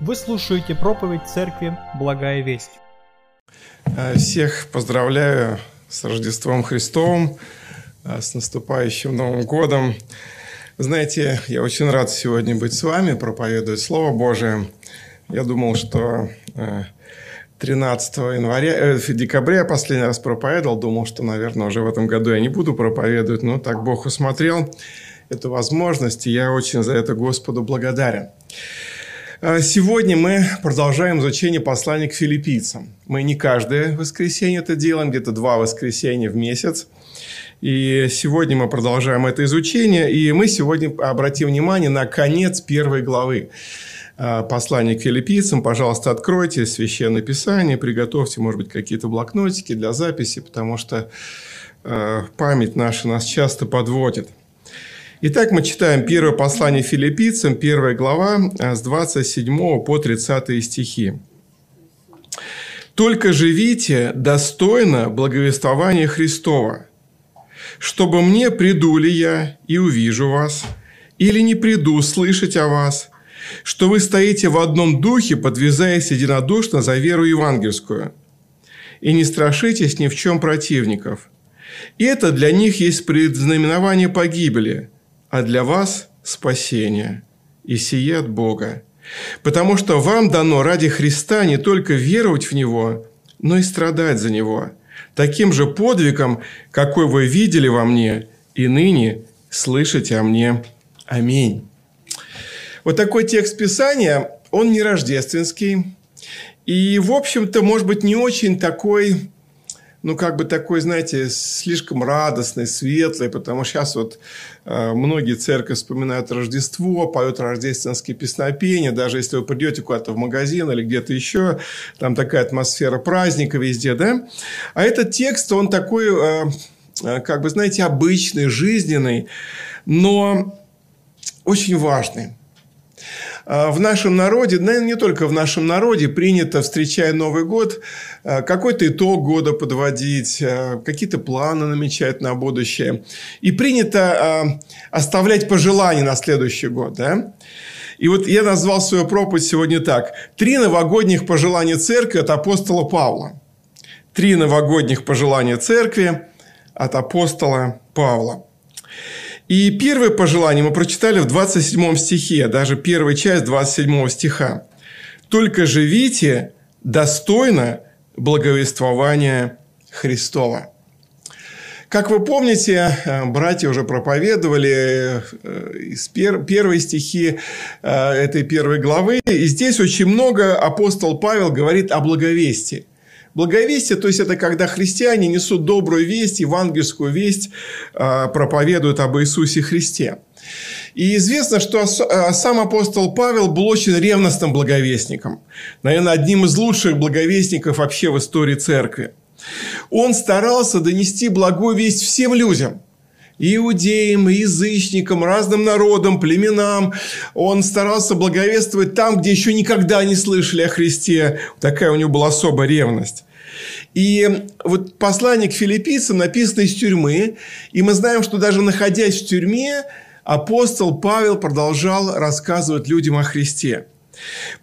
Вы слушаете проповедь церкви «Благая весть». Э, всех поздравляю с Рождеством Христовым, э, с наступающим Новым годом. Знаете, я очень рад сегодня быть с вами, проповедовать Слово Божие. Я думал, что 13 э, января, в декабре я последний раз проповедовал, думал, что, наверное, уже в этом году я не буду проповедовать, но так Бог усмотрел эту возможность, и я очень за это Господу благодарен. А, сегодня мы продолжаем изучение послания к филиппийцам. Мы не каждое воскресенье это делаем, где-то два воскресенья в месяц. И сегодня мы продолжаем это изучение, и мы сегодня обратим внимание на конец первой главы а, послания к филиппийцам. Пожалуйста, откройте Священное Писание, приготовьте, может быть, какие-то блокнотики для записи, потому что а, память наша нас часто подводит. Итак, мы читаем первое послание филиппийцам, первая глава, а, с 27 по 30 стихи. «Только живите достойно благовествования Христова, чтобы мне приду ли я и увижу вас, или не приду слышать о вас, что вы стоите в одном духе, подвязаясь единодушно за веру евангельскую, и не страшитесь ни в чем противников. И это для них есть предзнаменование погибели – а для вас спасение, и сие от Бога. Потому что вам дано ради Христа не только веровать в Него, но и страдать за Него, таким же подвигом, какой вы видели во мне, и ныне слышите о мне. Аминь. Вот такой текст Писания, он не рождественский, и, в общем-то, может быть, не очень такой ну, как бы такой, знаете, слишком радостный, светлый, потому что сейчас вот э, многие церкви вспоминают Рождество, поют рождественские песнопения, даже если вы придете куда-то в магазин или где-то еще, там такая атмосфера праздника везде, да? А этот текст, он такой, э, э, как бы, знаете, обычный, жизненный, но очень важный. А, в нашем народе, наверное, не только в нашем народе, принято, встречая Новый год, а, какой-то итог года подводить, а, какие-то планы намечать на будущее. И принято оставлять пожелания на следующий год. Да? И вот я назвал свою проповедь сегодня так. Три новогодних пожелания церкви от апостола Павла. Три новогодних пожелания церкви от апостола Павла. И первое пожелание мы прочитали в 27 стихе, даже первая часть 27 стиха. «Только живите достойно благовествования Христова». Как вы помните, э, братья уже проповедовали э, из первой стихи э, этой первой главы. И здесь очень много апостол Павел говорит о благовестии. Благовестие, то есть это когда христиане несут добрую весть, евангельскую весть, а, проповедуют об Иисусе Христе. И известно, что а, сам апостол Павел был очень ревностным благовестником. Наверное, одним из лучших благовестников вообще в истории церкви. Он старался донести благую весть всем людям – иудеям, язычникам, разным народам, племенам. Он старался благовествовать там, где еще никогда не слышали о Христе. Такая у него была особая ревность. И вот послание к филиппийцам написано из тюрьмы. И мы знаем, что даже находясь в тюрьме, апостол Павел продолжал рассказывать людям о Христе.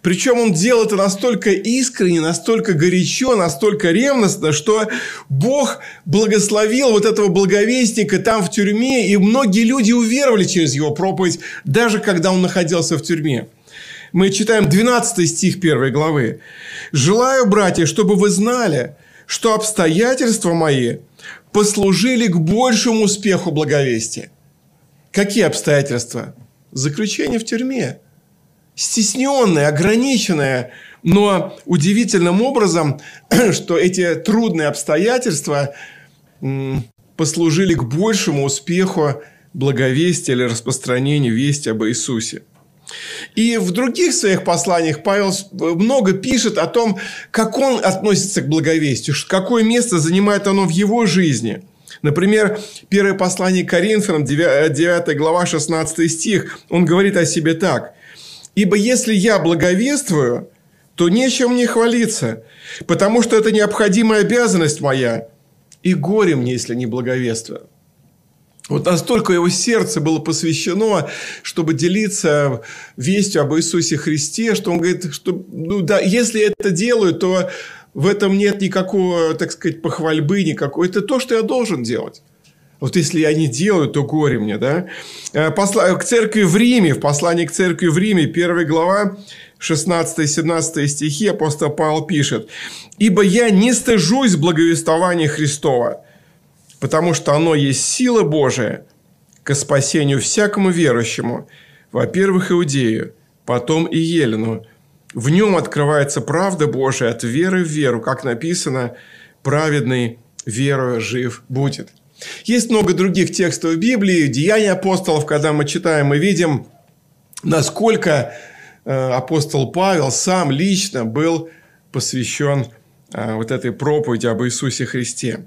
Причем он делал это настолько искренне, настолько горячо, настолько ревностно, что Бог благословил вот этого благовестника там в тюрьме, и многие люди уверовали через его проповедь, даже когда он находился в тюрьме. Мы читаем 12 стих 1 главы. «Желаю, братья, чтобы вы знали, что обстоятельства мои послужили к большему успеху благовестия. Какие обстоятельства? Заключение в тюрьме. Стесненное, ограниченное, но удивительным образом, что эти трудные обстоятельства послужили к большему успеху благовестия или распространению вести об Иисусе. И в других своих посланиях Павел много пишет о том, как он относится к благовестию, какое место занимает оно в его жизни. Например, первое послание Коринфянам, 9 глава, 16 стих, он говорит о себе так. «Ибо если я благовествую, то нечем мне хвалиться, потому что это необходимая обязанность моя, и горе мне, если не благовествую». Вот настолько его сердце было посвящено, чтобы делиться вестью об Иисусе Христе, что он говорит, что ну, да, если это делаю, то в этом нет никакого, так сказать, похвальбы, никакой. Это то, что я должен делать. Вот если я не делаю, то горе мне, да? Э, посла... К церкви в Риме, в послании к церкви в Риме, первая глава, 16-17 стихи апостол Павел пишет. «Ибо я не стыжусь благовествования Христова, потому что оно есть сила Божия к спасению всякому верующему, во-первых, Иудею, потом и Елену. В нем открывается правда Божия от веры в веру, как написано, праведный верою жив будет». Есть много других текстов в Библии, Деяния апостолов, когда мы читаем, мы видим, насколько э, апостол Павел сам лично был посвящен э, вот этой проповеди об Иисусе Христе.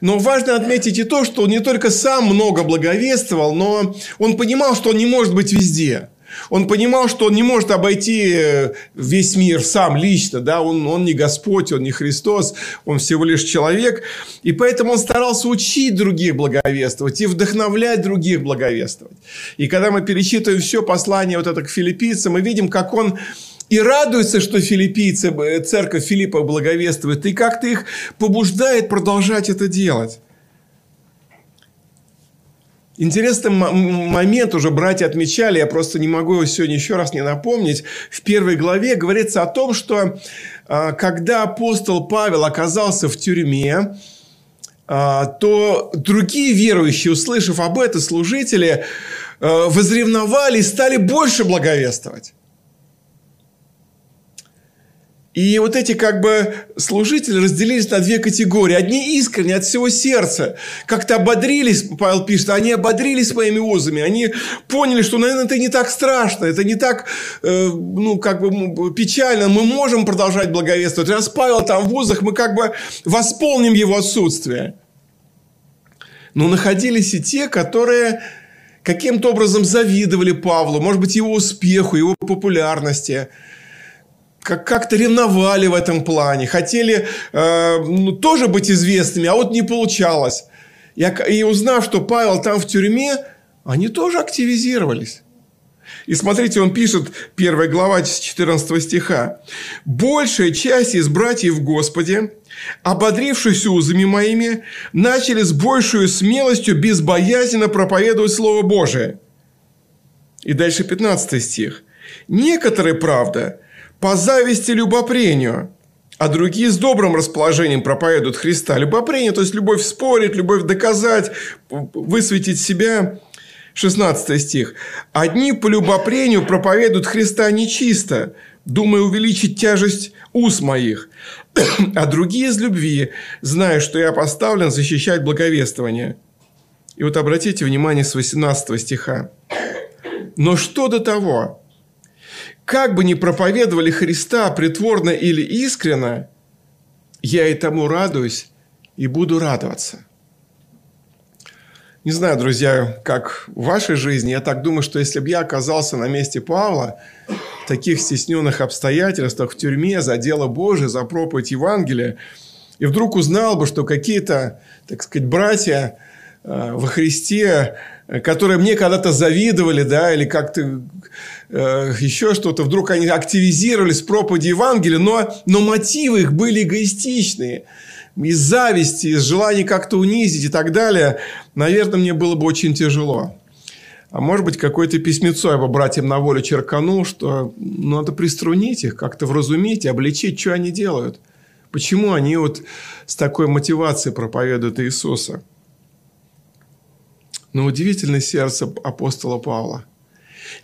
Но важно отметить и то, что он не только сам много благовествовал, но он понимал, что он не может быть везде. Он понимал, что он не может обойти э, весь мир сам лично, да, он, он не Господь, он не Христос, он всего лишь человек, и поэтому он старался учить других благовествовать и вдохновлять других благовествовать. И когда мы перечитываем все послание вот это к филиппийцам, мы видим, как он и радуется, что филиппийцы, э, церковь Филиппа благовествует, и как-то их побуждает продолжать это делать. Интересный момент уже братья отмечали, я просто не могу его сегодня еще раз не напомнить. В первой главе говорится о том, что а, когда апостол Павел оказался в тюрьме, а, то другие верующие, услышав об этом, служители, а, возревновали и стали больше благовествовать. И вот эти как бы служители разделились на две категории. Одни искренне от всего сердца как-то ободрились, Павел пишет, они ободрились моими узами. Они поняли, что, наверное, это не так страшно, это не так, э, ну, как бы печально. Мы можем продолжать благовествовать. Раз Павел там в узах, мы как бы восполним его отсутствие. Но находились и те, которые каким-то образом завидовали Павлу, может быть, его успеху, его популярности – как- как-то ревновали в этом плане, хотели э, ну, тоже быть известными, а вот не получалось. И, и узнав, что Павел там в тюрьме, они тоже активизировались. И смотрите, он пишет, первая глава 14 стиха. «Большая часть из братьев в Господе, ободрившись узами моими, начали с большей смелостью безбоязненно проповедовать Слово Божие». И дальше 15 стих. «Некоторые, правда, по зависти любопрению, а другие с добрым расположением проповедуют Христа. Любопрение, то есть любовь спорить, любовь доказать, высветить себя. 16 стих. «Одни по любопрению проповедуют Христа нечисто, думая увеличить тяжесть уз моих, а другие из любви, зная, что я поставлен защищать благовествование». И вот обратите внимание с 18 стиха. «Но что до того? Как бы ни проповедовали Христа притворно или искренно, я и тому радуюсь и буду радоваться. Не знаю, друзья, как в вашей жизни, я так думаю, что если бы я оказался на месте Павла, в таких стесненных обстоятельствах, в тюрьме, за дело Божие, за проповедь Евангелия, и вдруг узнал бы, что какие-то, так сказать, братья э, во Христе которые мне когда-то завидовали, да, или как-то э, еще что-то, вдруг они активизировались в проповеди Евангелия, но, но мотивы их были эгоистичные. Из зависти, из желания как-то унизить и так далее, наверное, мне было бы очень тяжело. А может быть, какое-то письмецо я бы братьям на волю черканул, что надо приструнить их, как-то вразумить, обличить, что они делают. Почему они вот с такой мотивацией проповедуют Иисуса. Но удивительное сердце апостола Павла.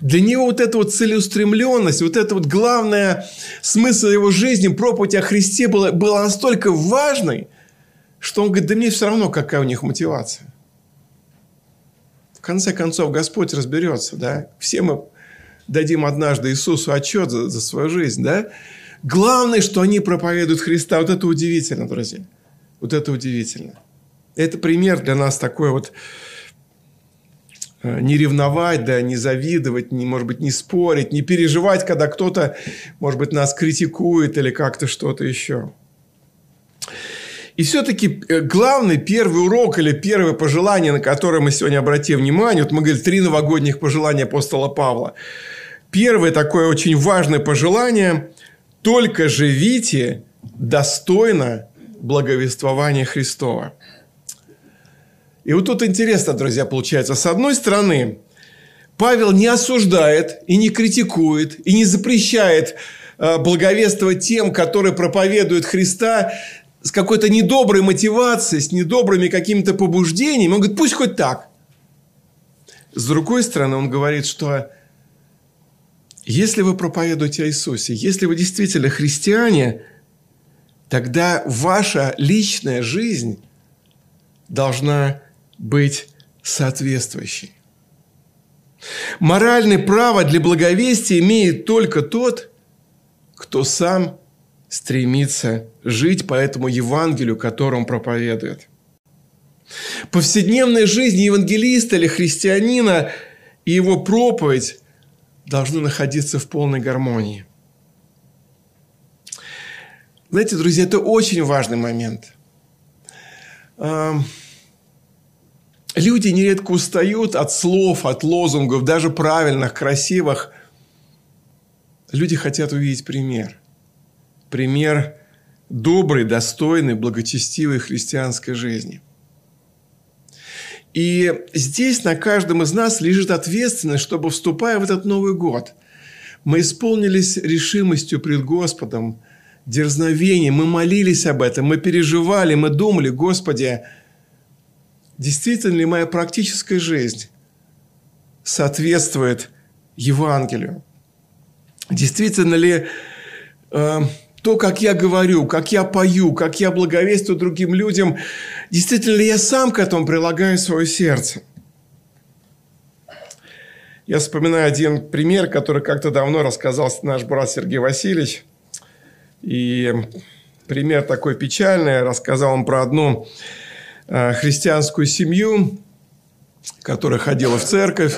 Для него вот эта вот целеустремленность, вот это вот главное смысл его жизни, проповедь о Христе была, была настолько важной, что он говорит, да мне все равно, какая у них мотивация. В конце концов, Господь разберется, да? Все мы дадим однажды Иисусу отчет за, за свою жизнь, да? Главное, что они проповедуют Христа. Вот это удивительно, друзья. Вот это удивительно. Это пример для нас такой вот не ревновать, да, не завидовать, не, может быть, не спорить, не переживать, когда кто-то, может быть, нас критикует или как-то что-то еще. И все-таки э, главный первый урок или первое пожелание, на которое мы сегодня обратим внимание, вот мы говорили три новогодних пожелания апостола Павла. Первое такое очень важное пожелание – только живите достойно благовествования Христова. И вот тут интересно, друзья, получается. С одной стороны, Павел не осуждает и не критикует и не запрещает э, благовествовать тем, которые проповедуют Христа с какой-то недоброй мотивацией, с недобрыми какими-то побуждениями. Он говорит, пусть хоть так. С другой стороны, он говорит, что если вы проповедуете о Иисусе, если вы действительно христиане, тогда ваша личная жизнь должна быть соответствующей. Моральное право для благовестия имеет только тот, кто сам стремится жить по этому Евангелию, которое он проповедует. Повседневная жизнь евангелиста или христианина и его проповедь должны находиться в полной гармонии. Знаете, друзья, это очень важный момент. Люди нередко устают от слов, от лозунгов, даже правильных, красивых. Люди хотят увидеть пример. Пример доброй, достойной, благочестивой христианской жизни. И здесь на каждом из нас лежит ответственность, чтобы, вступая в этот Новый год, мы исполнились решимостью пред Господом, дерзновением, мы молились об этом, мы переживали, мы думали, Господи, действительно ли моя практическая жизнь соответствует Евангелию? Действительно ли э, то, как я говорю, как я пою, как я благовествую другим людям, действительно ли я сам к этому прилагаю свое сердце? Я вспоминаю один пример, который как-то давно рассказал наш брат Сергей Васильевич. И пример такой печальный. Рассказал он про одну христианскую семью, которая ходила в церковь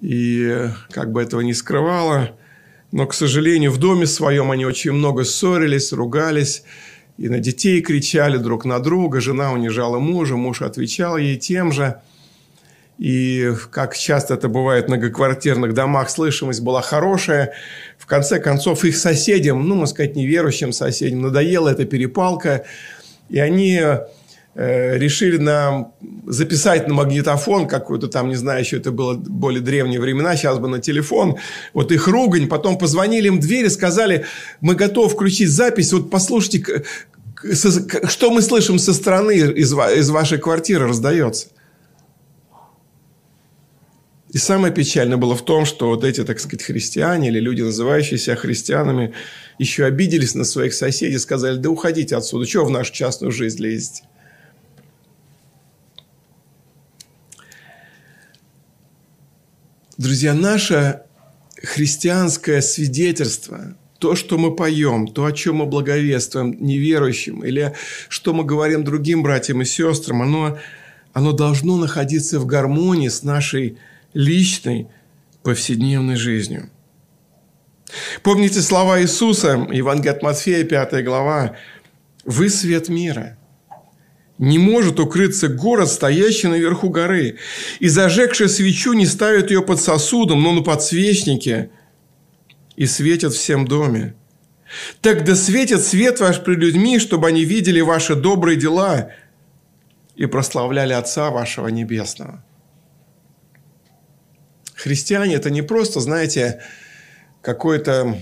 и как бы этого не скрывала. Но, к сожалению, в доме своем они очень много ссорились, ругались, и на детей кричали друг на друга. Жена унижала мужа, муж отвечал ей тем же. И как часто это бывает в многоквартирных домах, слышимость была хорошая. В конце концов, их соседям, ну, можно сказать, неверующим соседям, надоела эта перепалка. И они Э, решили нам записать на магнитофон какую-то там, не знаю, еще это было более древние времена, сейчас бы на телефон, вот их ругань, потом позвонили им в дверь и сказали, мы готовы включить запись, вот послушайте, что мы слышим со стороны из, из вашей квартиры раздается. И самое печальное было в том, что вот эти, так сказать, христиане или люди, называющие себя христианами, еще обиделись на своих соседей, сказали, да уходите отсюда, чего в нашу частную жизнь лезете? Друзья, наше христианское свидетельство, то, что мы поем, то, о чем мы благовествуем неверующим, или что мы говорим другим братьям и сестрам, оно, оно должно находиться в гармонии с нашей личной повседневной жизнью. Помните слова Иисуса, Евангелие от Матфея, 5 глава, «Вы свет мира». Не может укрыться город, стоящий наверху горы. И зажегший свечу не ставят ее под сосудом, но на подсвечнике, и светят всем доме. Так да светит свет ваш пред людьми, чтобы они видели ваши добрые дела и прославляли Отца вашего Небесного. Христиане – это не просто, знаете, какой-то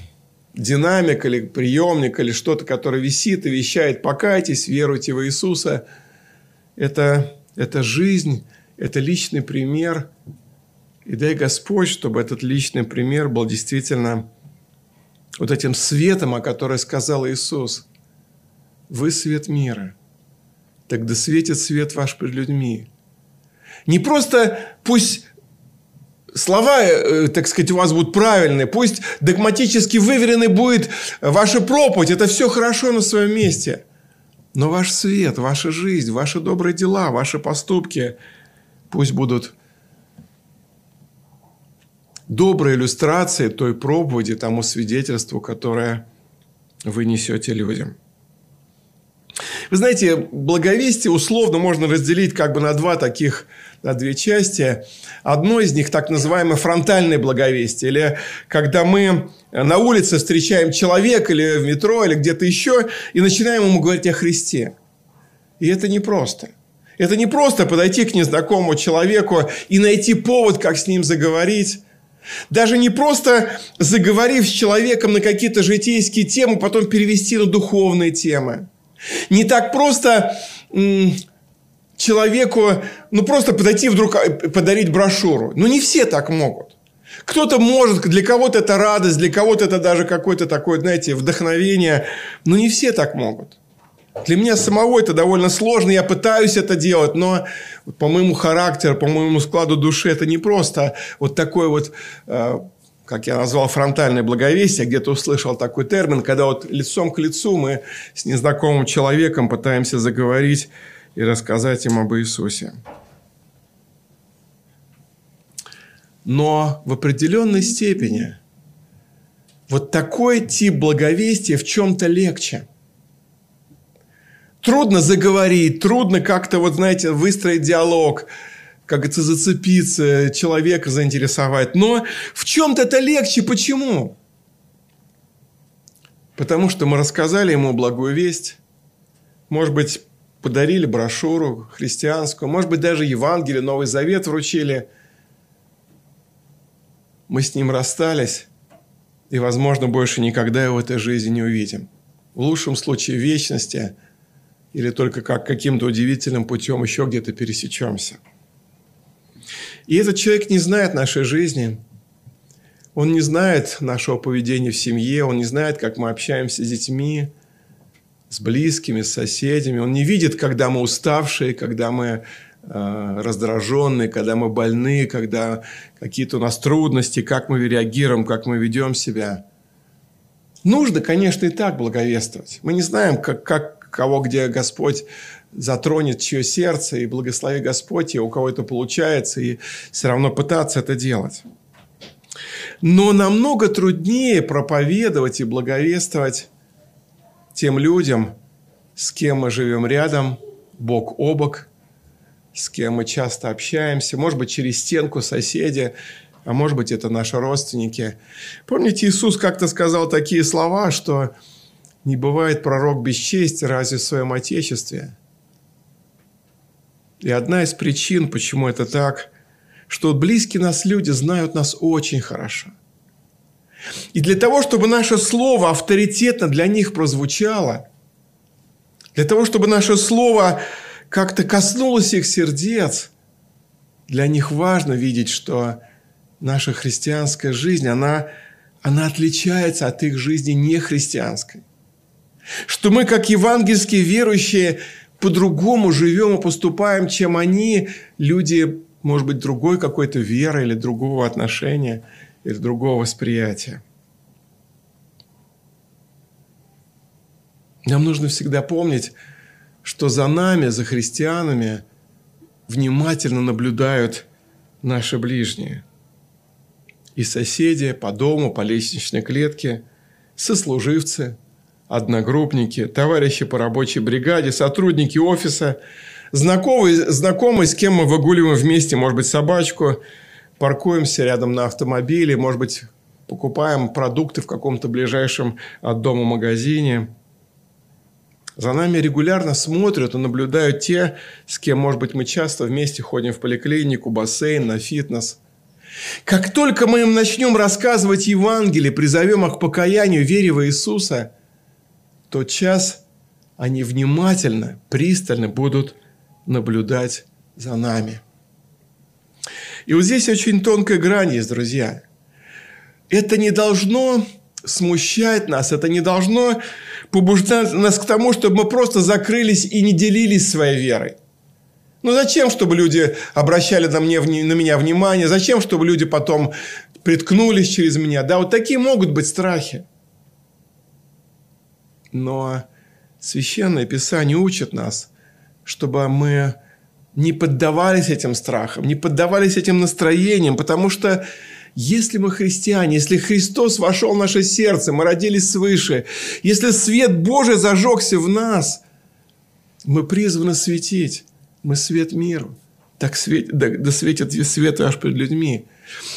динамик или приемник или что-то, которое висит и вещает «покайтесь, веруйте в Иисуса», это, это жизнь, это личный пример. И дай Господь, чтобы этот личный пример был действительно вот этим светом, о котором сказал Иисус. Вы свет мира. Тогда светит свет ваш пред людьми. Не просто пусть слова, э, так сказать, у вас будут правильные, пусть догматически выверенной будет ваша проповедь, это все хорошо на своем месте. Но ваш свет, ваша жизнь, ваши добрые дела, ваши поступки пусть будут доброй иллюстрацией той проповеди, тому свидетельству, которое вы несете людям. Вы знаете, благовестие условно можно разделить как бы на два таких, на две части. Одно из них так называемое фронтальное благовестие. Или когда мы на улице встречаем человека или в метро, или где-то еще, и начинаем ему говорить о Христе. И это непросто. Это не просто подойти к незнакомому человеку и найти повод, как с ним заговорить. Даже не просто заговорив с человеком на какие-то житейские темы, потом перевести на духовные темы. Не так просто человеку, ну просто подойти вдруг а, подарить брошюру. Ну не все так могут. Кто-то может, для кого-то это радость, для кого-то это даже какое-то такое, знаете, вдохновение. Но не все так могут. Для меня самого это довольно сложно, я пытаюсь это делать, но по моему характеру, по моему складу души это не просто вот такой вот, э, как я назвал, фронтальное благовестие, где-то услышал такой термин, когда вот лицом к лицу мы с незнакомым человеком пытаемся заговорить и рассказать им об Иисусе. Но в определенной степени вот такой тип благовестия в чем-то легче – трудно заговорить, трудно как-то, вот знаете, выстроить диалог, как это зацепиться, человека заинтересовать. Но в чем-то это легче. Почему? Потому что мы рассказали ему благую весть. Может быть, подарили брошюру христианскую. Может быть, даже Евангелие, Новый Завет вручили. Мы с ним расстались. И, возможно, больше никогда его в этой жизни не увидим. В лучшем случае вечности – или только как каким-то удивительным путем еще где-то пересечемся. И этот человек не знает нашей жизни, он не знает нашего поведения в семье, он не знает, как мы общаемся с детьми, с близкими, с соседями. Он не видит, когда мы уставшие, когда мы э, раздраженные, когда мы больны, когда какие-то у нас трудности, как мы реагируем, как мы ведем себя. Нужно, конечно, и так благовествовать. Мы не знаем, как, как, кого где Господь затронет чье сердце, и благослови Господь, и у кого это получается, и все равно пытаться это делать. Но намного труднее проповедовать и благовествовать тем людям, с кем мы живем рядом, бок о бок, с кем мы часто общаемся, может быть, через стенку соседи, а может быть, это наши родственники. Помните, Иисус как-то сказал такие слова, что не бывает пророк без чести разве в своем Отечестве. И одна из причин, почему это так, что близкие нас люди знают нас очень хорошо. И для того, чтобы наше слово авторитетно для них прозвучало, для того, чтобы наше слово как-то коснулось их сердец, для них важно видеть, что наша христианская жизнь, она, она отличается от их жизни нехристианской. Что мы, как евангельские верующие, по-другому живем и поступаем, чем они, люди, может быть, другой какой-то веры или другого отношения, или другого восприятия. Нам нужно всегда помнить, что за нами, за христианами, внимательно наблюдают наши ближние. И соседи по дому, по лестничной клетке, сослуживцы – одногруппники, товарищи по рабочей бригаде, сотрудники офиса, знакомые, знакомые, с кем мы выгуливаем вместе, может быть, собачку, паркуемся рядом на автомобиле, может быть, покупаем продукты в каком-то ближайшем от дома магазине. За нами регулярно смотрят и наблюдают те, с кем, может быть, мы часто вместе ходим в поликлинику, бассейн, на фитнес. Как только мы им начнем рассказывать Евангелие, призовем их к покаянию, вере в Иисуса – тот час они внимательно, пристально будут наблюдать за нами. И вот здесь очень тонкая грань есть, друзья. Это не должно смущать нас, это не должно побуждать нас к тому, чтобы мы просто закрылись и не делились своей верой. Ну зачем, чтобы люди обращали на, мне, на меня внимание? Зачем, чтобы люди потом приткнулись через меня? Да, вот такие могут быть страхи. Но Священное Писание учит нас, чтобы мы не поддавались этим страхам, не поддавались этим настроениям, потому что если мы христиане, если Христос вошел в наше сердце, мы родились свыше, если свет Божий зажегся в нас, Мы призваны светить. Мы свет миру. Так свет, да, да светит свет аж перед людьми.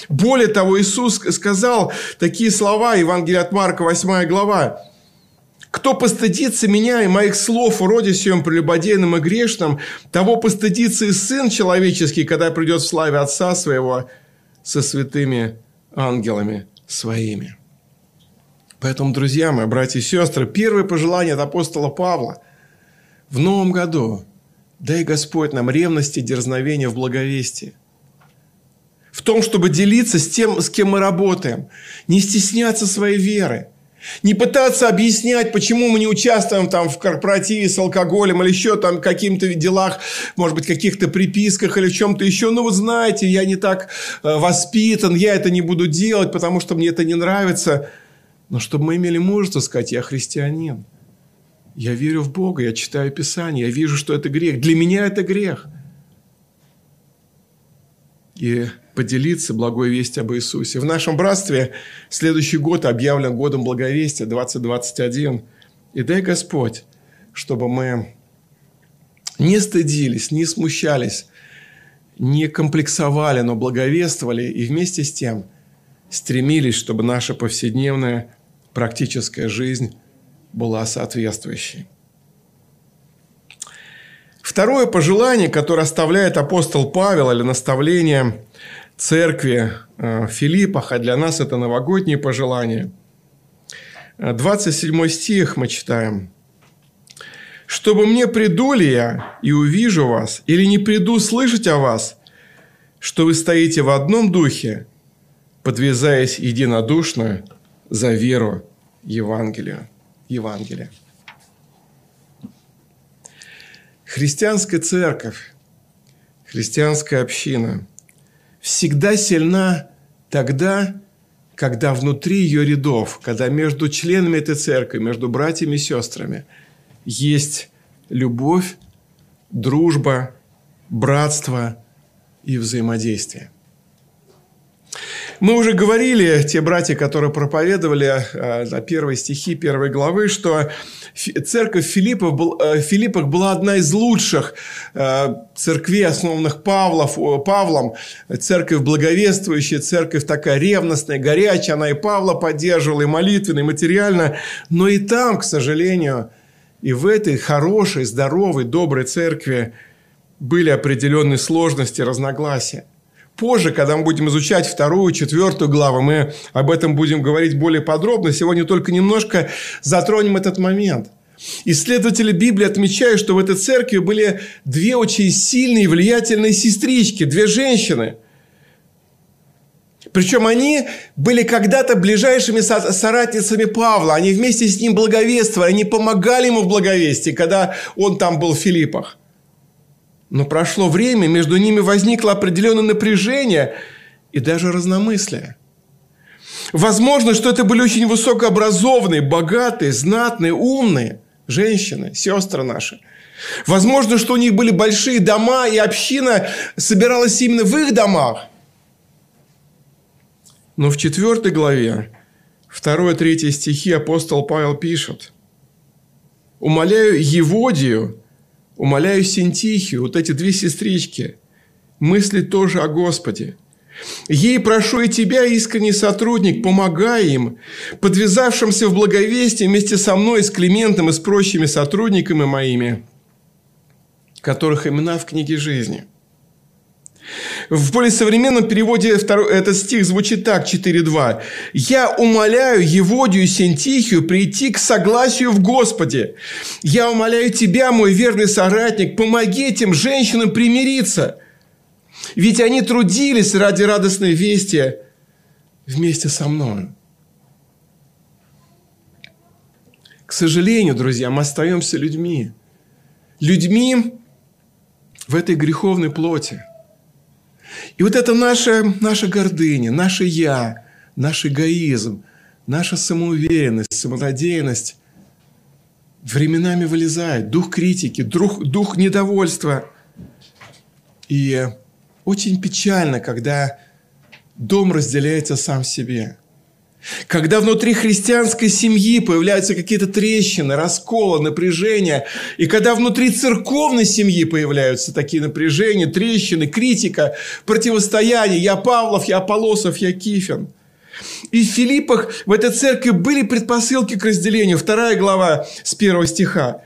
Более того, Иисус сказал такие слова, Евангелие от Марка, 8 глава. Кто постыдится меня и моих слов в роде сем прелюбодейным и грешным, того постыдится и Сын Человеческий, когда придет в славе Отца Своего со святыми ангелами Своими. Поэтому, друзья мои, братья и сестры, первое пожелание от апостола Павла в новом году – дай Господь нам ревности дерзновения в благовестии. В том, чтобы делиться с тем, с кем мы работаем. Не стесняться своей веры – не пытаться объяснять, почему мы не участвуем там в корпоративе с алкоголем или еще там каким-то делах, может быть, каких-то приписках или чем-то еще. Ну, вы знаете, я не так э, воспитан, я это не буду делать, потому что мне это не нравится. Но чтобы мы имели мужество сказать, я христианин. Я верю в Бога, я читаю Писание, я вижу, что это грех. Для меня это грех. И поделиться благой вестью об Иисусе. В нашем братстве следующий год объявлен годом благовестия 2021. И дай Господь, чтобы мы не стыдились, не смущались, не комплексовали, но благовествовали и вместе с тем стремились, чтобы наша повседневная практическая жизнь была соответствующей. Второе пожелание, которое оставляет апостол Павел или наставление церкви э, в Филиппах, а для нас это новогодние пожелания. 27 стих мы читаем. «Чтобы мне приду ли я и увижу вас, или не приду слышать о вас, что вы стоите в одном духе, подвязаясь единодушно за веру Евангелию». Евангелия. Христианская церковь, христианская община всегда сильна тогда, когда внутри ее рядов, когда между членами этой церкви, между братьями и сестрами есть любовь, дружба, братство и взаимодействие. Мы уже говорили, те братья, которые проповедовали э, на первые стихи первой главы, что церковь Филиппов, э, Филиппах была одна из лучших э, церквей, основанных Павлов, Павлом. Церковь благовествующая, церковь такая ревностная, горячая. Она и Павла поддерживала, и молитвенно, и материально. Но и там, к сожалению, и в этой хорошей, здоровой, доброй церкви были определенные сложности, разногласия. Позже, когда мы будем изучать вторую, четвертую главу, мы об этом будем говорить более подробно. Сегодня только немножко затронем этот момент. Исследователи Библии отмечают, что в этой церкви были две очень сильные и влиятельные сестрички, две женщины. Причем они были когда-то ближайшими соратницами Павла. Они вместе с ним благовествовали, они помогали ему в благовестии, когда он там был в Филиппах. Но прошло время, между ними возникло определенное напряжение и даже разномыслие. Возможно, что это были очень высокообразованные, богатые, знатные, умные женщины, сестры наши. Возможно, что у них были большие дома, и община собиралась именно в их домах. Но в четвертой главе, 2-3 стихи апостол Павел пишет. «Умоляю Еводию, Умоляю Синтихию, вот эти две сестрички, мысли тоже о Господе. Ей прошу и тебя, искренний сотрудник, помогай им, подвязавшимся в благовестии вместе со мной, с Климентом и с прочими сотрудниками моими, которых имена в книге жизни. В более современном переводе этот стих звучит так, 4.2. «Я умоляю Еводию и Синтихию прийти к согласию в Господе. Я умоляю тебя, мой верный соратник, помоги этим женщинам примириться. Ведь они трудились ради радостной вести вместе со мной». К сожалению, друзья, мы остаемся людьми. Людьми в этой греховной плоти – и вот это наша, наша гордыня, наше «я», наш эгоизм, наша самоуверенность, самонадеянность временами вылезает. Дух критики, дух, дух недовольства. И очень печально, когда дом разделяется сам себе. Когда внутри христианской семьи появляются какие-то трещины, расколы, напряжения, и когда внутри церковной семьи появляются такие напряжения, трещины, критика, противостояние, я Павлов, я Аполосов, я Кифин. И в Филиппах в этой церкви были предпосылки к разделению. Вторая глава с первого стиха.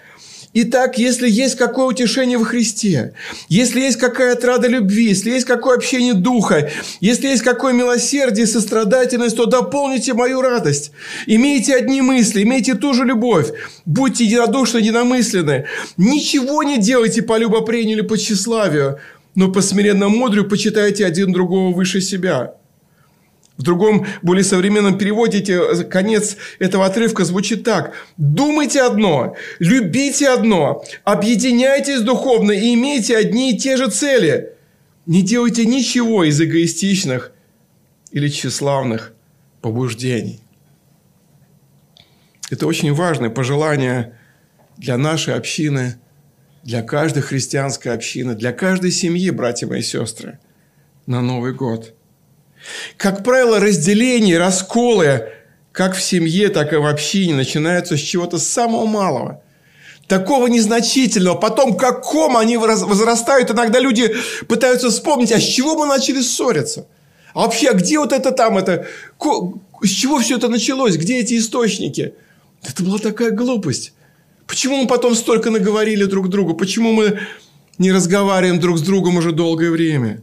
Итак, если есть какое утешение во Христе, если есть какая отрада любви, если есть какое общение духа, если есть какое милосердие, сострадательность, то дополните мою радость. Имейте одни мысли, имейте ту же любовь, будьте единодушны, единомысленны. Ничего не делайте по любопрению или по тщеславию, но по смиренному мудрию почитайте один другого выше себя. В другом, более современном переводе конец этого отрывка звучит так. «Думайте одно, любите одно, объединяйтесь духовно и имейте одни и те же цели. Не делайте ничего из эгоистичных или тщеславных побуждений». Это очень важное пожелание для нашей общины, для каждой христианской общины, для каждой семьи, братья и сестры, на Новый год – как правило, разделения, расколы, как в семье, так и в общине, начинаются с чего-то самого малого. Такого незначительного. Потом, каком они возрастают. Иногда люди пытаются вспомнить, а с чего мы начали ссориться? А вообще, а где вот это там, это, с чего все это началось? Где эти источники? Это была такая глупость. Почему мы потом столько наговорили друг другу? Почему мы не разговариваем друг с другом уже долгое время?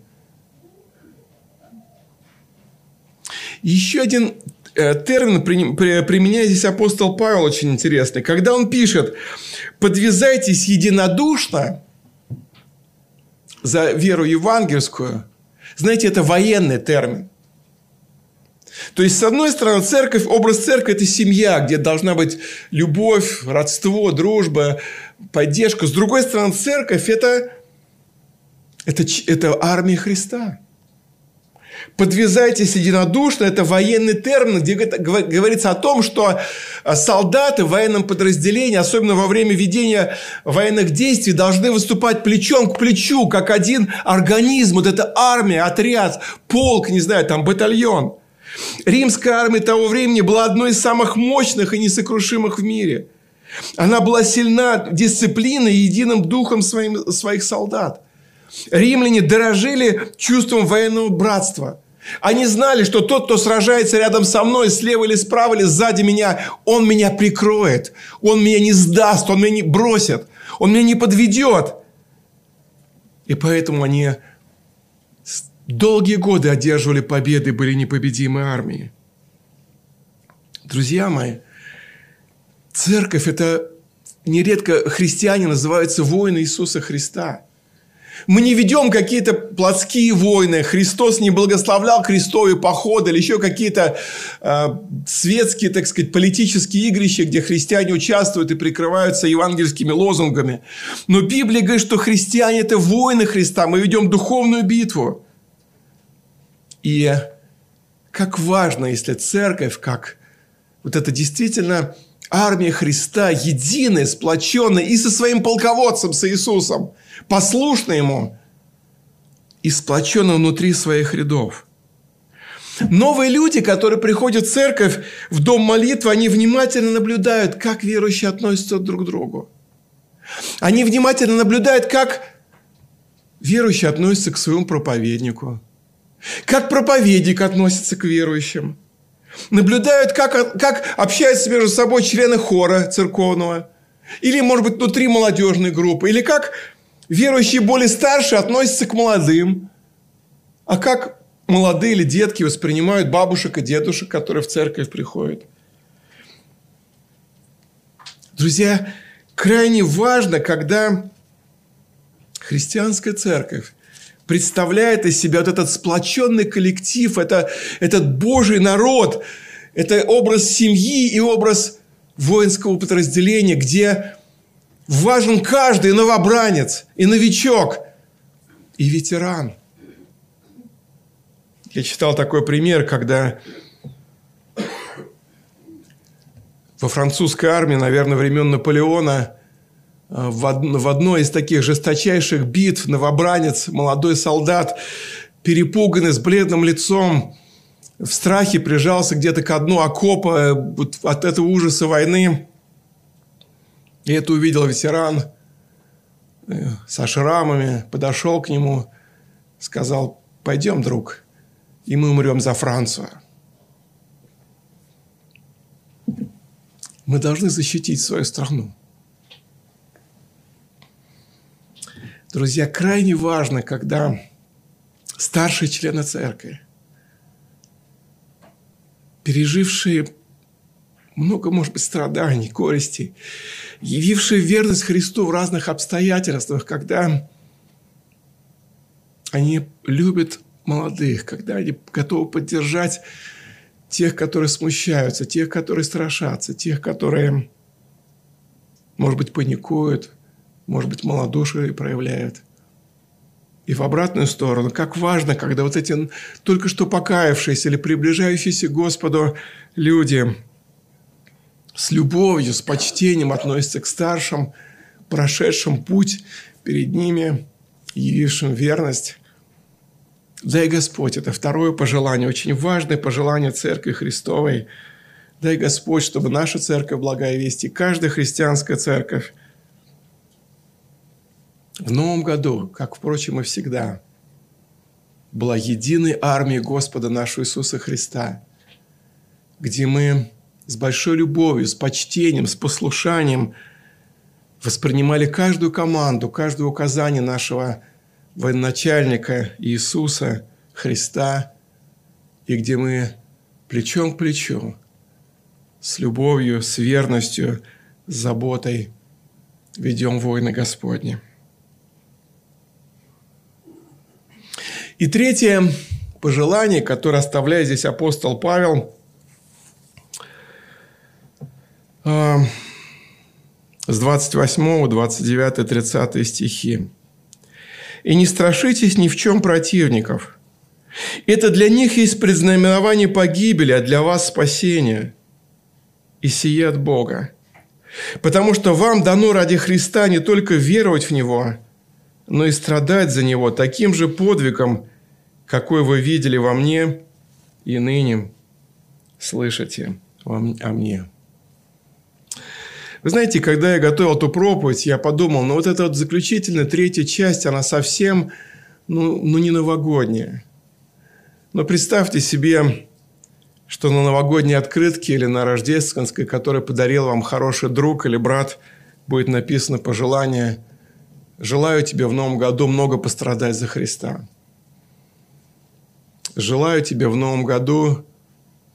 Еще один э, термин применяет здесь апостол Павел очень интересный. Когда он пишет «подвязайтесь единодушно за веру евангельскую», знаете, это военный термин. То есть, с одной стороны, церковь, образ церкви – это семья, где должна быть любовь, родство, дружба, поддержка. С другой стороны, церковь – это, это, это армия Христа – Подвязайтесь единодушно. Это военный термин, где говорится о том, что а, солдаты в военном подразделении, особенно во время ведения военных действий, должны выступать плечом к плечу, как один организм. Вот это армия, отряд, полк, не знаю, там батальон. Римская армия того времени была одной из самых мощных и несокрушимых в мире. Она была сильна дисциплиной и единым духом своим, своих солдат. Римляне дорожили чувством военного братства. Они знали, что тот, кто сражается рядом со мной, слева или справа, или сзади меня, он меня прикроет. Он меня не сдаст, он меня не бросит, он меня не подведет. И поэтому они долгие годы одерживали победы, были непобедимы армии. Друзья мои, церковь – это нередко христиане называются воины Иисуса Христа – мы не ведем какие-то плотские войны. Христос не благословлял крестовые походы или еще какие-то э, светские, так сказать, политические игрища, где христиане участвуют и прикрываются евангельскими лозунгами. Но Библия говорит, что христиане – это воины Христа. Мы ведем духовную битву. И как важно, если церковь, как вот это действительно армия Христа, единая, сплоченная и со своим полководцем, с Иисусом – послушны Ему и сплочены внутри своих рядов. Новые люди, которые приходят в церковь, в дом молитвы, они внимательно наблюдают, как верующие относятся друг к другу. Они внимательно наблюдают, как верующие относятся к своему проповеднику, как проповедник относится к верующим. Наблюдают, как, как общаются между собой члены хора церковного, или, может быть, внутри молодежной группы, или как верующие более старшие относятся к молодым. А как молодые или детки воспринимают бабушек и дедушек, которые в церковь приходят? Друзья, крайне важно, когда христианская церковь представляет из себя вот этот сплоченный коллектив, это, этот Божий народ, это образ семьи и образ воинского подразделения, где Важен каждый новобранец и новичок, и ветеран. Я читал такой пример, когда во французской армии, наверное, времен Наполеона, э, в одной из таких жесточайших битв новобранец, молодой солдат, перепуганный, с бледным лицом, в страхе прижался где-то к дну окопа вот от этого ужаса войны. И это увидел ветеран э, со шрамами, подошел к нему, сказал, пойдем, друг, и мы умрем за Францию. Мы должны защитить свою страну. Друзья, крайне важно, когда старшие члены церкви, пережившие много, может быть, страданий, горестей, явившие верность Христу в разных обстоятельствах, когда они любят молодых, когда они готовы поддержать тех, которые смущаются, тех, которые страшатся, тех, которые, может быть, паникуют, может быть, малодушие проявляют. И в обратную сторону, как важно, когда вот эти только что покаявшиеся или приближающиеся к Господу люди с любовью, с почтением относятся к старшим, прошедшим путь перед ними, явившим верность Дай Господь, это второе пожелание, очень важное пожелание Церкви Христовой. Дай Господь, чтобы наша Церковь Благая Весть и каждая христианская церковь в Новом году, как, впрочем, и всегда, была единой армией Господа нашего Иисуса Христа, где мы с большой любовью, с почтением, с послушанием воспринимали каждую команду, каждое указание нашего военачальника Иисуса Христа, и где мы плечом к плечу, с любовью, с верностью, с заботой ведем войны Господни. И третье пожелание, которое оставляет здесь апостол Павел, э, с 28, 29, 30 стихи и не страшитесь ни в чем противников. Это для них есть предзнаменование погибели, а для вас спасение. И сие от Бога. Потому что вам дано ради Христа не только веровать в Него, но и страдать за Него таким же подвигом, какой вы видели во мне и ныне слышите о мне. Вы знаете, когда я готовил эту проповедь, я подумал, ну вот эта вот заключительная третья часть, она совсем, ну, ну не новогодняя. Но представьте себе, что на новогодней открытке или на рождественской, которую подарил вам хороший друг или брат, будет написано пожелание «Желаю тебе в новом году много пострадать за Христа». Желаю тебе в новом году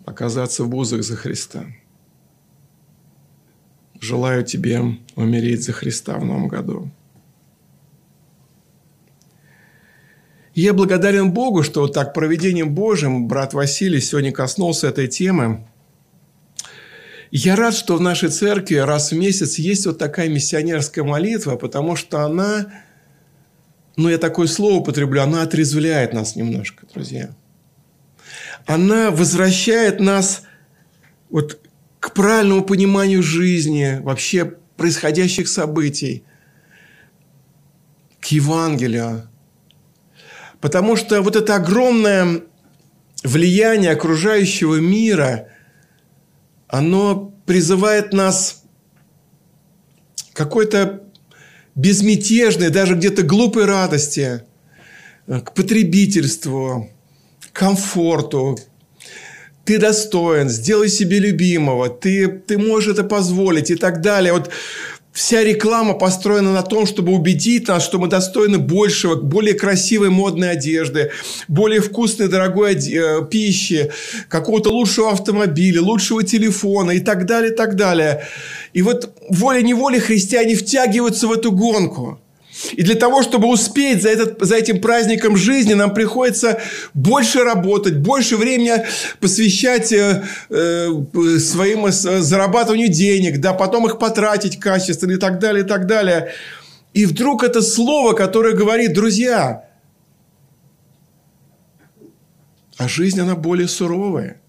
оказаться в узах за Христа. Желаю тебе умереть за Христа в новом году. я благодарен Богу, что вот так проведением Божьим брат Василий сегодня коснулся этой темы. Я рад, что в нашей церкви раз в месяц есть вот такая миссионерская молитва, потому что она, ну я такое слово употреблю, она отрезвляет нас немножко, друзья. Она возвращает нас вот к правильному пониманию жизни, вообще происходящих событий, к Евангелию. Потому что вот это огромное влияние окружающего мира, оно призывает нас какой-то безмятежной, даже где-то глупой радости, к потребительству, к комфорту, ты достоин, сделай себе любимого, ты, ты можешь это позволить и так далее. Вот вся реклама построена на том, чтобы убедить нас, что мы достойны большего, более красивой модной одежды, более вкусной, дорогой э, пищи, какого-то лучшего автомобиля, лучшего телефона и так далее, и так далее. И вот волей-неволей христиане втягиваются в эту гонку – и для того, чтобы успеть за, этот, за этим праздником жизни, нам приходится больше работать, больше времени посвящать э, э, своим зарабатыванию денег, да, потом их потратить качественно и так далее, и так далее. И вдруг это слово, которое говорит, друзья, а жизнь, она более суровая –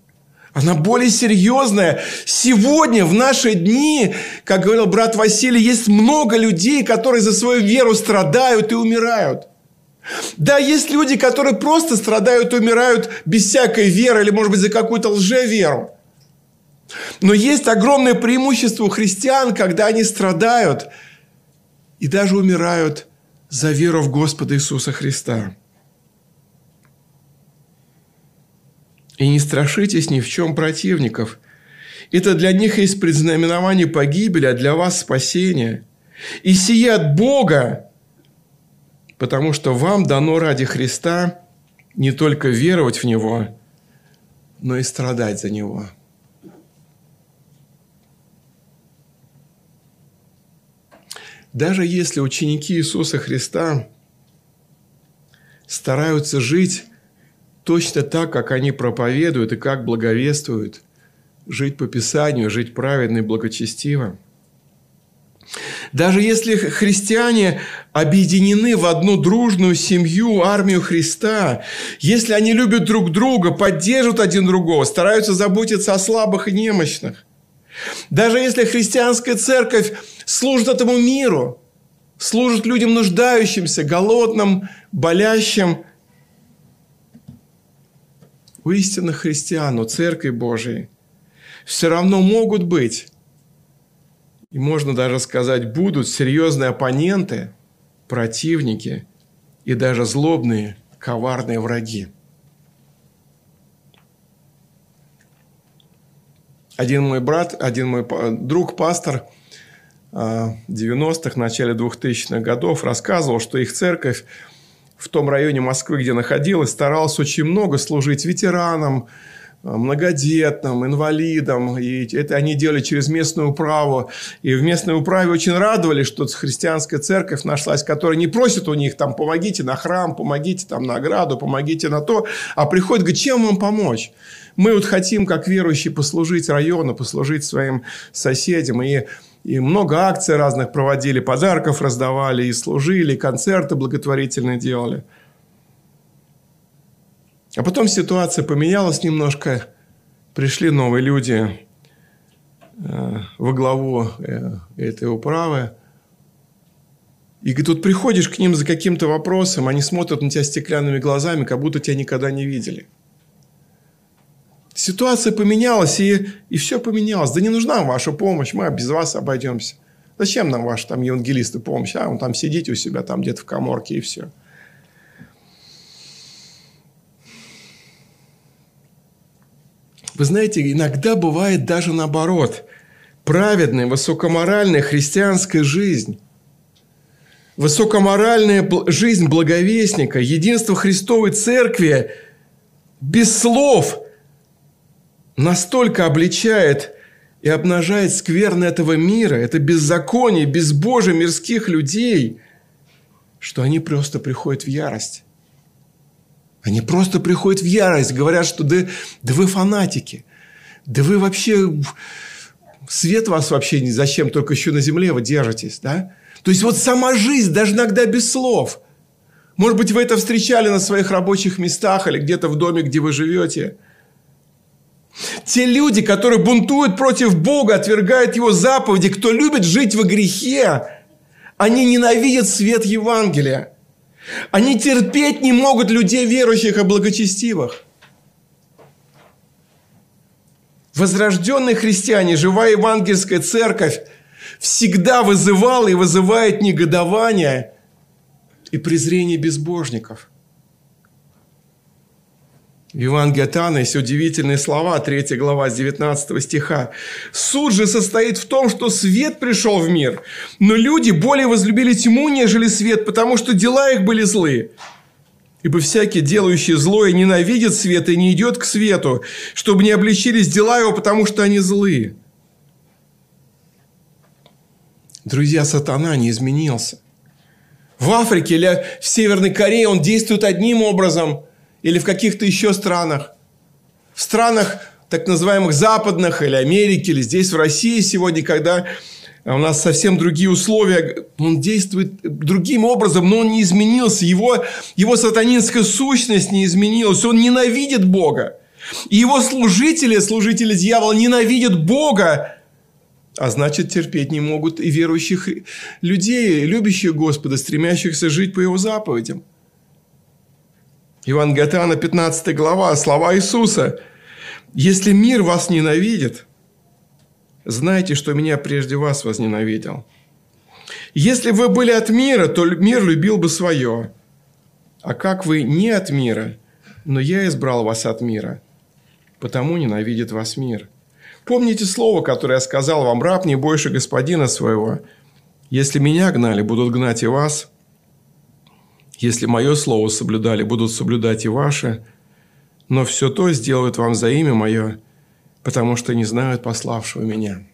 она более серьезная. Сегодня, в наши дни, как говорил брат Василий, есть много людей, которые за свою веру страдают и умирают. Да, есть люди, которые просто страдают, умирают без всякой веры или, может быть, за какую-то лжеверу. Но есть огромное преимущество у христиан, когда они страдают и даже умирают за веру в Господа Иисуса Христа. И не страшитесь ни в чем противников. Это для них есть предзнаменование погибели, а для вас спасение. И сие от Бога, потому что вам дано ради Христа не только веровать в Него, но и страдать за Него. Даже если ученики Иисуса Христа стараются жить точно так, как они проповедуют и как благовествуют, жить по Писанию, жить праведно и благочестиво. Даже если христиане объединены в одну дружную семью, армию Христа, если они любят друг друга, поддерживают один другого, стараются заботиться о слабых и немощных, даже если христианская церковь служит этому миру, служит людям нуждающимся, голодным, болящим, у истинных христиан, у Церкви Божией, все равно могут быть, и можно даже сказать, будут серьезные оппоненты, противники и даже злобные, коварные враги. Один мой брат, один мой друг, пастор 90-х, а, начале 2000-х годов рассказывал, что их церковь в том районе Москвы, где находилась, старалась очень много служить ветеранам, а, многодетным, инвалидам. И это они делали через местную управу. И в местной управе очень радовались, что христианская церковь нашлась, которая не просит у них там помогите на храм, помогите там на ограду, помогите на то, а приходит, говорит, чем вам помочь? Мы вот хотим, как верующие, послужить району, послужить своим соседям. И, и много акций разных проводили, подарков раздавали, и служили, и концерты благотворительные делали. А потом ситуация поменялась немножко. Пришли новые люди э, во главу э, этой управы. И тут приходишь к ним за каким-то вопросом, они смотрят на тебя стеклянными глазами, как будто тебя никогда не видели – Ситуация поменялась, и, и все поменялось. Да не нужна ваша помощь, мы без вас обойдемся. Зачем нам ваши там евангелисты помощь? А, он там сидите у себя там где-то в коморке и все. Вы знаете, иногда бывает даже наоборот. Праведная, высокоморальная христианская жизнь высокоморальная жизнь благовестника, единство Христовой Церкви без слов настолько обличает и обнажает скверны этого мира, это беззаконие, безбожие мирских людей, что они просто приходят в ярость. Они просто приходят в ярость, говорят, что да, да вы фанатики, да вы вообще, свет вас вообще не зачем, только еще на земле вы держитесь, да? То есть вот сама жизнь, даже иногда без слов. Может быть, вы это встречали на своих рабочих местах или где-то в доме, где вы живете – те люди, которые бунтуют против Бога, отвергают Его заповеди, кто любит жить во грехе, они ненавидят свет Евангелия. Они терпеть не могут людей верующих и благочестивых. Возрожденные христиане, живая евангельская церковь всегда вызывала и вызывает негодование и презрение безбожников – в Евангелии от Иоанна есть удивительные слова, 3 глава с 19 стиха. «Суд же состоит в том, что свет пришел в мир, но люди более возлюбили тьму, нежели свет, потому что дела их были злые. Ибо всякий, делающий злое, ненавидит свет и не идет к свету, чтобы не обличились дела его, потому что они злые». Друзья, сатана не изменился. В Африке или в Северной Корее он действует одним образом – или в каких-то еще странах. В странах так называемых западных или Америки, или здесь в России сегодня, когда у нас совсем другие условия, он действует другим образом, но он не изменился. Его, его сатанинская сущность не изменилась. Он ненавидит Бога. И его служители, служители дьявола, ненавидят Бога, а значит, терпеть не могут и верующих людей, любящих Господа, стремящихся жить по Его заповедям. От Иоанна, 15 глава, слова Иисуса. «Если мир вас ненавидит, знайте, что меня прежде вас возненавидел. Если вы были от мира, то мир любил бы свое. А как вы не от мира, но я избрал вас от мира, потому ненавидит вас мир. Помните слово, которое я сказал вам, раб не больше господина своего. Если меня гнали, будут гнать и вас. Если мое слово соблюдали, будут соблюдать и ваши. Но все то сделают вам за имя мое, потому что не знают пославшего меня.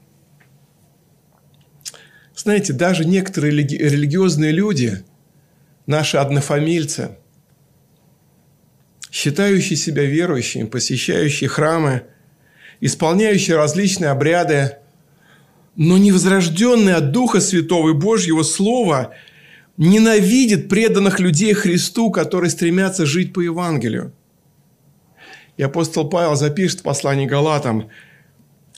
Знаете, даже некоторые религиозные люди, наши однофамильцы, считающие себя верующими, посещающие храмы, исполняющие различные обряды, но невозрожденные от Духа Святого и Божьего Слова ненавидят преданных людей Христу, которые стремятся жить по Евангелию. И апостол Павел запишет в послании Галатам,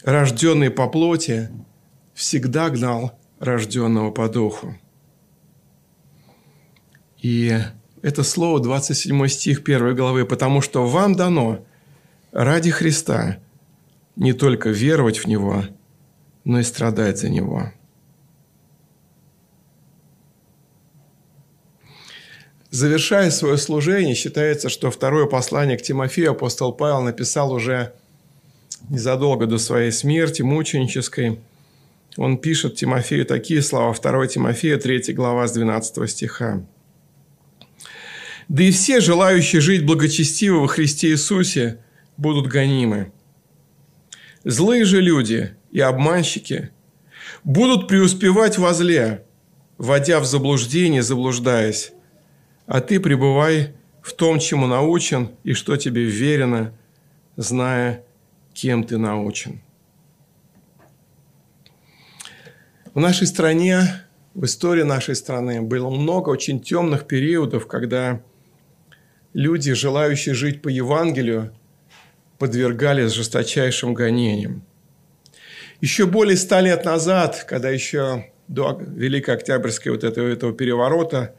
рожденный по плоти всегда гнал рожденного по духу. И это слово 27 стих 1 главы, потому что вам дано ради Христа не только веровать в Него, но и страдать за Него. Завершая свое служение, считается, что второе послание к Тимофею апостол Павел написал уже незадолго до своей смерти, мученической – он пишет Тимофею такие слова, 2 Тимофея, 3 глава с 12 стиха. «Да и все, желающие жить благочестиво во Христе Иисусе, будут гонимы. Злые же люди и обманщики будут преуспевать во зле, вводя в заблуждение, заблуждаясь. А ты пребывай в том, чему научен и что тебе верено, зная, кем ты научен. В нашей стране, в истории нашей страны было много очень темных периодов, когда люди, желающие жить по Евангелию, подвергались жесточайшим гонениям. Еще более ста лет назад, когда еще до Великой Октябрьской вот этого, этого переворота,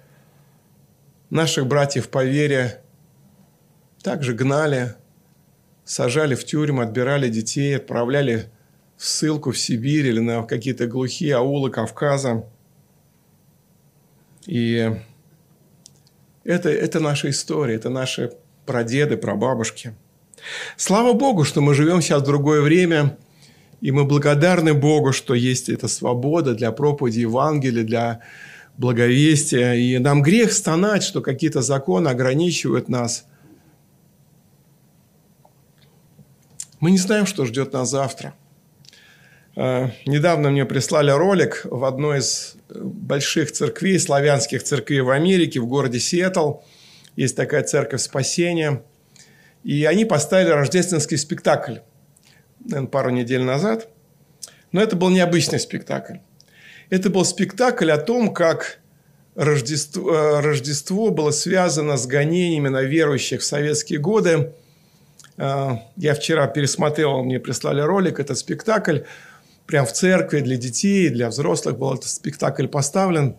наших братьев по вере также гнали, сажали в тюрьму, отбирали детей, отправляли в ссылку в Сибирь или на какие-то глухие аулы Кавказа. И это, это наша история, это наши прадеды, прабабушки. Слава Богу, что мы живем сейчас в другое время, и мы благодарны Богу, что есть эта свобода для проповеди Евангелия, для благовестия. И нам грех стонать, что какие-то законы ограничивают нас. Мы не знаем, что ждет нас завтра – Э, недавно мне прислали ролик в одной из больших церквей, славянских церквей в Америке, в городе Сиэтл. Есть такая церковь спасения. И они поставили рождественский спектакль, наверное, пару недель назад. Но это был необычный спектакль. Это был спектакль о том, как Рождество, э, Рождество было связано с гонениями на верующих в советские годы. Э, я вчера пересмотрел, мне прислали ролик, этот спектакль прям в церкви для детей, для взрослых был этот спектакль поставлен.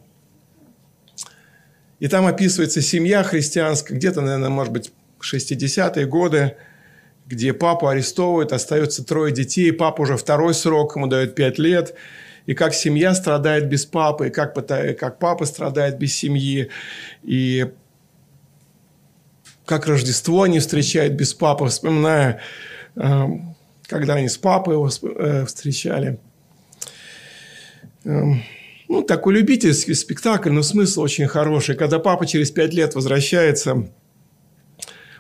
И там описывается семья христианская, где-то, наверное, может быть, 60-е годы, где папу арестовывают, остается трое детей, папа уже второй срок, ему дают пять лет, и как семья страдает без папы, и как, как папа страдает без семьи, и как Рождество они встречают без папы, вспоминая эм, когда они с папой его э, встречали. Эм, ну, такой любительский спектакль, но смысл очень хороший. Когда папа через пять лет возвращается,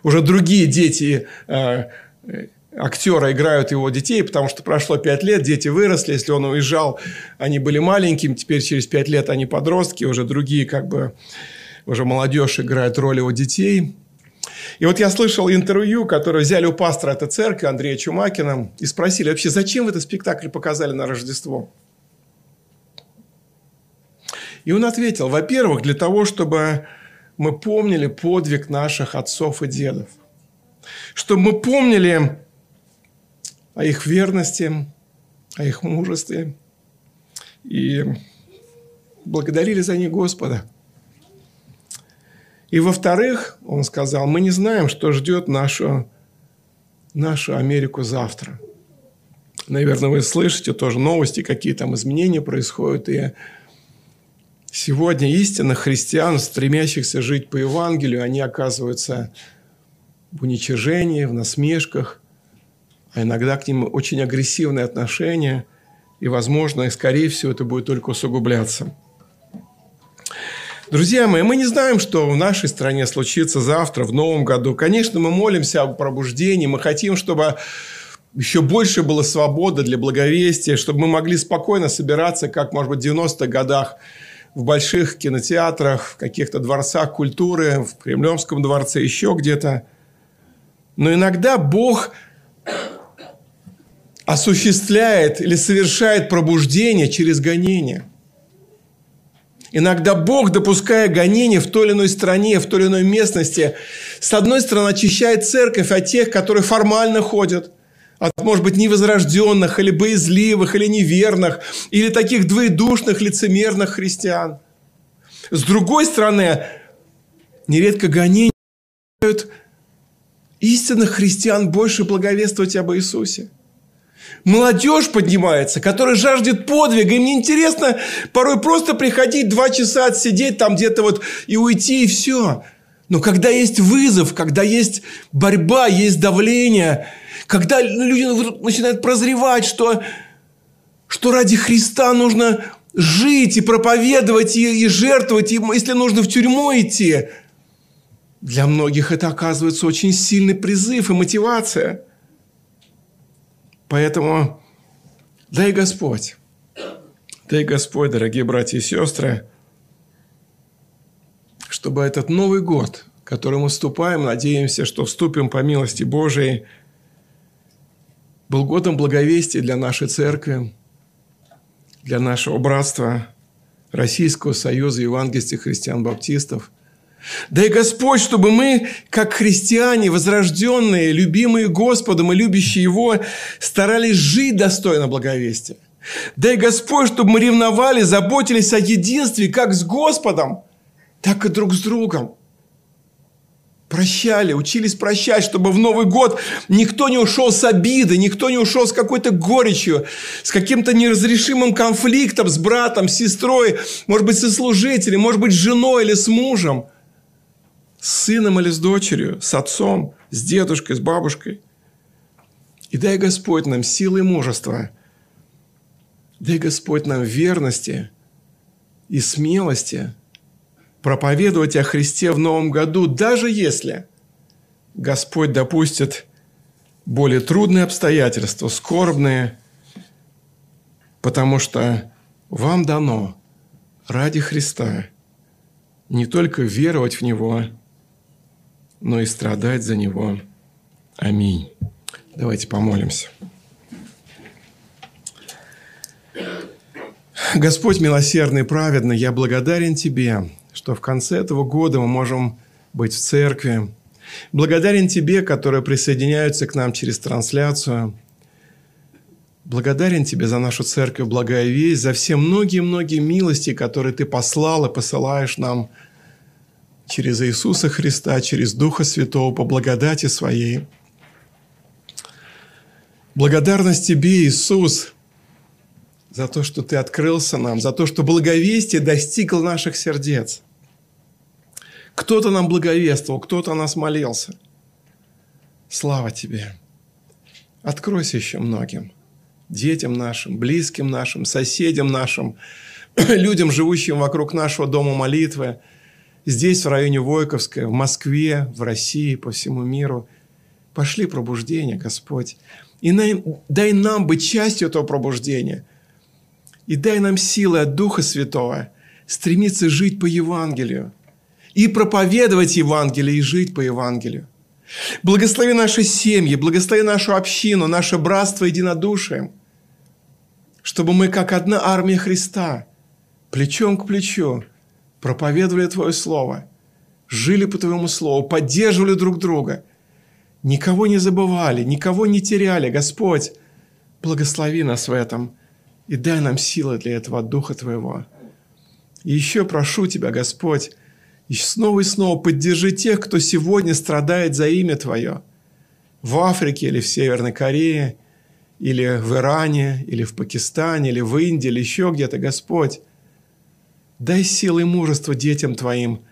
уже другие дети э, актера играют его детей, потому что прошло пять лет, дети выросли, если он уезжал, они были маленькими, теперь через пять лет они подростки, уже другие как бы, уже молодежь играет роль его детей – и вот я слышал интервью, которое взяли у пастора этой церкви, Андрея Чумакина, и спросили вообще, зачем вы этот спектакль показали на Рождество? И он ответил, во-первых, для того, чтобы мы помнили подвиг наших отцов и дедов. Чтобы мы помнили о их верности, о их мужестве. И благодарили за них Господа – И во-вторых, он сказал, мы не знаем, что ждет нашу, нашу Америку завтра. Наверное, вы слышите тоже новости, какие там изменения происходят. И сегодня истинно христиан, стремящихся жить по Евангелию, они оказываются в уничижении, в насмешках, а иногда к ним очень агрессивное отношение, и, возможно, и скорее всего, это будет только усугубляться. Друзья мои, мы не знаем, что в нашей стране случится завтра, в новом году. Конечно, мы молимся о пробуждении, мы хотим, чтобы еще больше было свободы для благовестия, чтобы мы могли спокойно собираться, как, может быть, в 90-х годах в больших кинотеатрах, в каких-то дворцах культуры, в Кремлевском дворце, еще где-то. Но иногда Бог осуществляет или совершает пробуждение через гонение. Иногда Бог, допуская гонение в той или иной стране, в той или иной местности, с одной стороны, очищает церковь от тех, которые формально ходят, от, может быть, невозрожденных, или боязливых, или неверных, или таких двоедушных, лицемерных христиан. С другой стороны, нередко гонения истинных христиан больше благовествовать об Иисусе. Молодежь поднимается, которая жаждет подвига. Им неинтересно порой просто приходить два часа отсидеть там где-то вот и уйти, и все. Но когда есть вызов, когда есть борьба, есть давление, когда люди начинают прозревать, что, что ради Христа нужно жить и проповедовать, и, и жертвовать, и, если нужно в тюрьму идти, для многих это оказывается очень сильный призыв и мотивация – Поэтому дай Господь, дай Господь, дорогие братья и сестры, чтобы этот Новый год, в который мы вступаем, надеемся, что вступим по милости Божией, был годом благовестия для нашей церкви, для нашего братства Российского Союза Евангельских Христиан-Баптистов – Дай Господь, чтобы мы, как христиане, возрожденные, любимые Господом и любящие Его, старались жить достойно благовестия. Дай Господь, чтобы мы ревновали, заботились о единстве как с Господом, так и друг с другом. Прощали, учились прощать, чтобы в Новый год никто не ушел с обидой, никто не ушел с какой-то горечью, с каким-то неразрешимым конфликтом с братом, с сестрой, может быть, со служителем, может быть, с женой или с мужем – с сыном или с дочерью, с отцом, с дедушкой, с бабушкой. И дай Господь нам силы и мужества. Дай Господь нам верности и смелости проповедовать о Христе в новом году, даже если Господь допустит более трудные обстоятельства, скорбные, потому что вам дано ради Христа не только веровать в Него, но и страдать за него. Аминь. Давайте помолимся. Господь милосердный и праведный, я благодарен Тебе, что в конце этого года мы можем быть в церкви. Благодарен Тебе, которые присоединяются к нам через трансляцию. Благодарен Тебе за нашу церковь «Благая весть», за все многие-многие милости, которые Ты послал и посылаешь нам – через Иисуса Христа, через Духа Святого по благодати Своей. Благодарность Тебе, Иисус, за то, что Ты открылся нам, за то, что благовестие достигло наших сердец. Кто-то нам благовествовал, кто-то нас молился. Слава Тебе! Откройся еще многим, детям нашим, близким нашим, соседям нашим, людям, живущим вокруг нашего дома молитвы – здесь, в районе Войковской, в Москве, в России, по всему миру. Пошли пробуждение, Господь. И дай нам быть частью этого пробуждения. И дай нам силы от Духа Святого стремиться жить по Евангелию. И проповедовать Евангелие, и жить по Евангелию. Благослови наши семьи, благослови нашу общину, наше братство единодушием, чтобы мы, как одна армия Христа, плечом к плечу, проповедовали Твое Слово, жили по Твоему Слову, поддерживали друг друга, никого не забывали, никого не теряли. Господь, благослови нас в этом и дай нам силы для этого Духа Твоего. И еще прошу Тебя, Господь, И снова и снова поддержи тех, кто сегодня страдает за имя Твое. В Африке или в Северной Корее, или в Иране, или в Пакистане, или в Индии, или еще где-то, Господь. Дай силы и мужество детям Твоим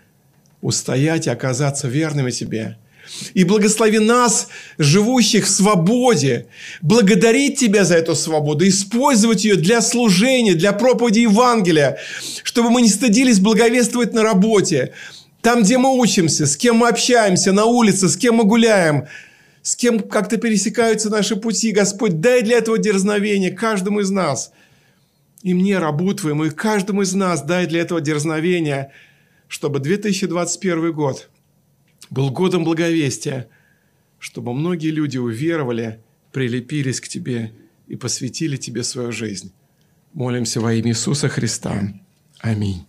устоять и оказаться верными Тебе – и благослови нас, живущих в свободе, благодарить Тебя за эту свободу, использовать ее для служения, для проповеди Евангелия, чтобы мы не стыдились благовествовать на работе, там, где мы учимся, с кем мы общаемся, на улице, с кем мы гуляем, с кем как-то пересекаются наши пути. Господь, дай для этого дерзновение каждому из нас. И мне, рабу Твоему, и каждому из нас дай для этого дерзновения, чтобы 2021 год – был годом благовестия, чтобы многие люди уверовали, прилепились к Тебе и посвятили Тебе свою жизнь. Молимся во имя Иисуса Христа. Аминь.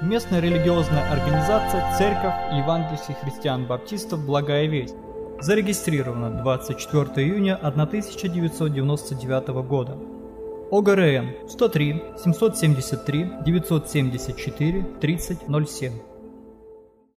Местная религиозная организация Церковь Евангельских христиан-баптистов «Благая весть» зарегистрирована 24 июня 1999 года. ОГРН 103 773 974 3007